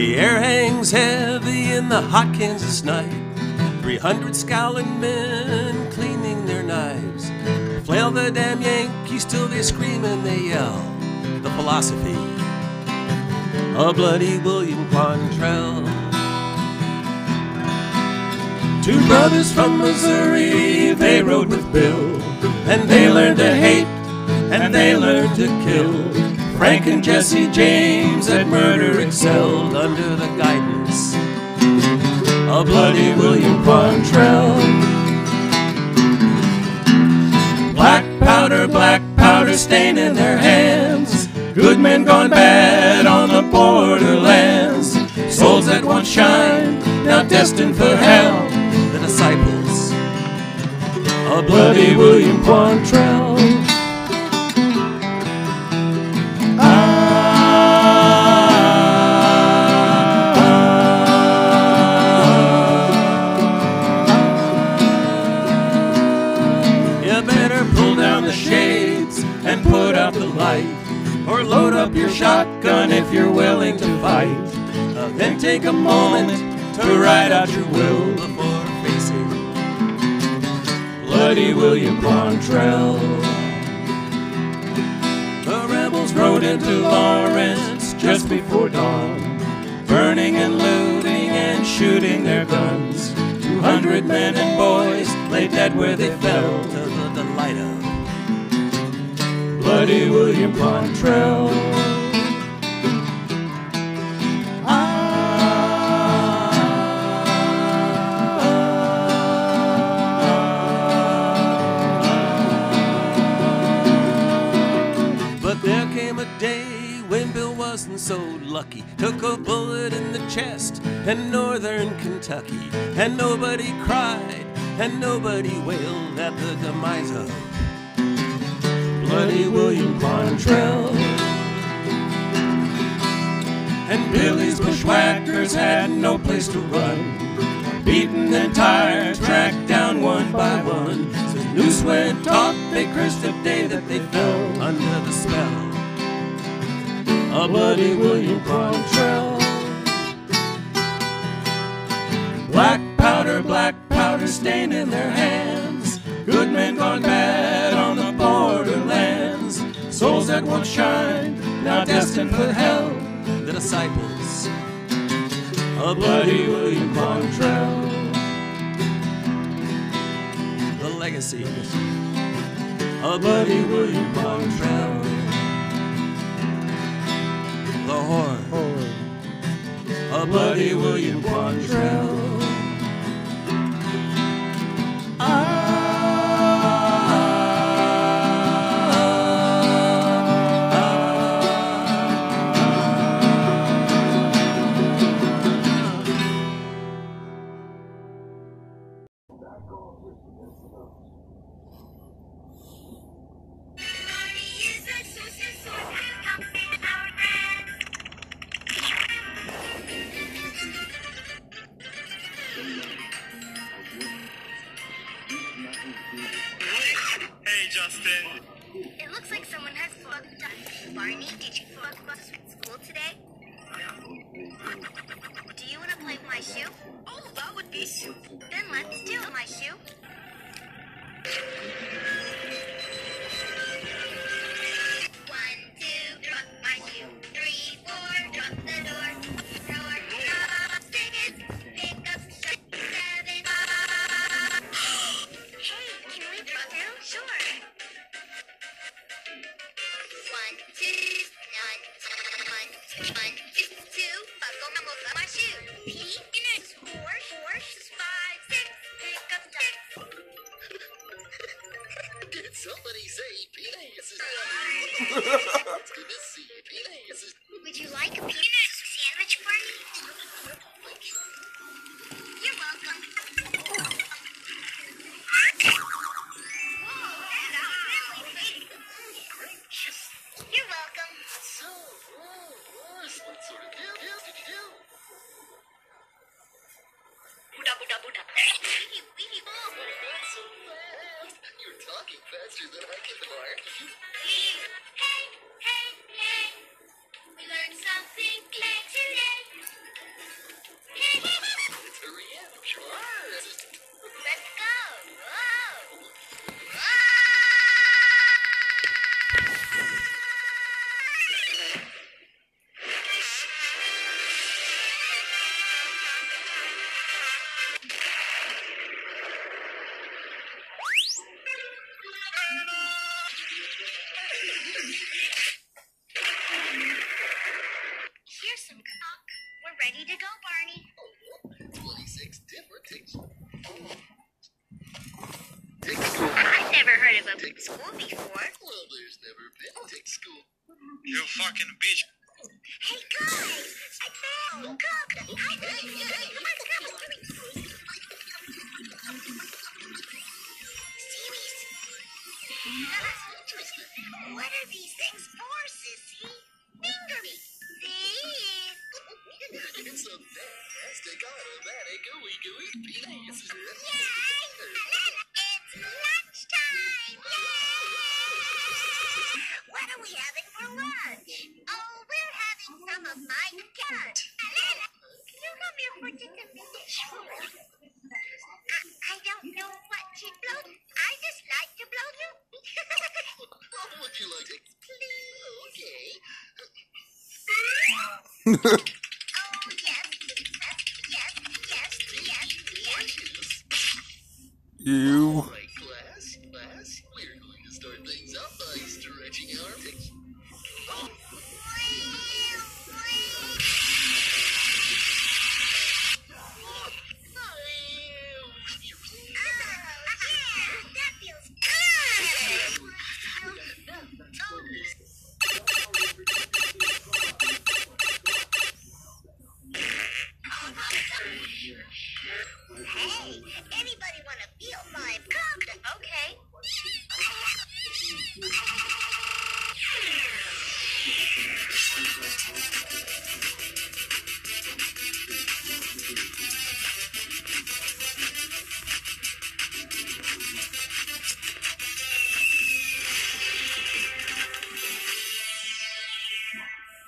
The air hangs heavy in the hot Kansas night. 300 scowling men cleaning their knives. Flail the damn Yankees till they scream and they yell. The philosophy of bloody William Quantrell. Two brothers from Missouri, they rode with Bill, and they learned to hate, and they learned to kill. Frank and Jesse James at murder excelled under the guidance of bloody William Quantrell. Black powder, black powder staining their hands. Good men gone bad on the borderlands. Souls that once shined, now destined for hell. The disciples of bloody William Quantrell. Your shotgun if you're willing to fight. Uh, then take a moment to write out your will before facing Bloody William Quantrell. The rebels rode into Lawrence just before dawn, burning and looting and shooting their guns. Two hundred men and boys lay dead where they fell to the delight of Bloody William Quantrell. Wasn't so lucky. Took a bullet in the chest in northern Kentucky. And nobody cried and nobody wailed at the demise of Bloody William Quantrell. And Billy's bushwhackers had no place to run. Beaten and tired, tracked down one by one. So noose went taut, they cursed the day that they fell under the spell of Bloody William Quantrell. Black powder, black powder stain in their hands. Good men gone bad on the borderlands. Souls that once shined, now destined for hell. The disciples a Bloody William Quantrell. The legacy of Bloody William Quantrell. Bloody William Quantrell. It looks like someone has fucked up. Barney, did you fuck up school today? Do you want to play with my shoe? Oh, that would be super. Then let's do it, my shoe. One, One, two, nine, one, one, two, two, buckle my move my shoe. P, next, four, four, five, six, pick up six. Did somebody say penises? it's good to see you. Penises. Would you like a peanut School before. Well, there's never been take school. You fucking bitch. Hey guys, I found cook. I hey, hey, Series. What are these things for, sissy? Fingery. These. It's a fantastic automatic ooey gooey penis. Yay! It's lunchtime! Oh, we're having some of my carrot. Alana, you come here for just a minute? I, I don't know what to blow. I just like to blow you. Would you like to? Please. Okay. Oh, yes, yes, yes, yes, yes, yes. You.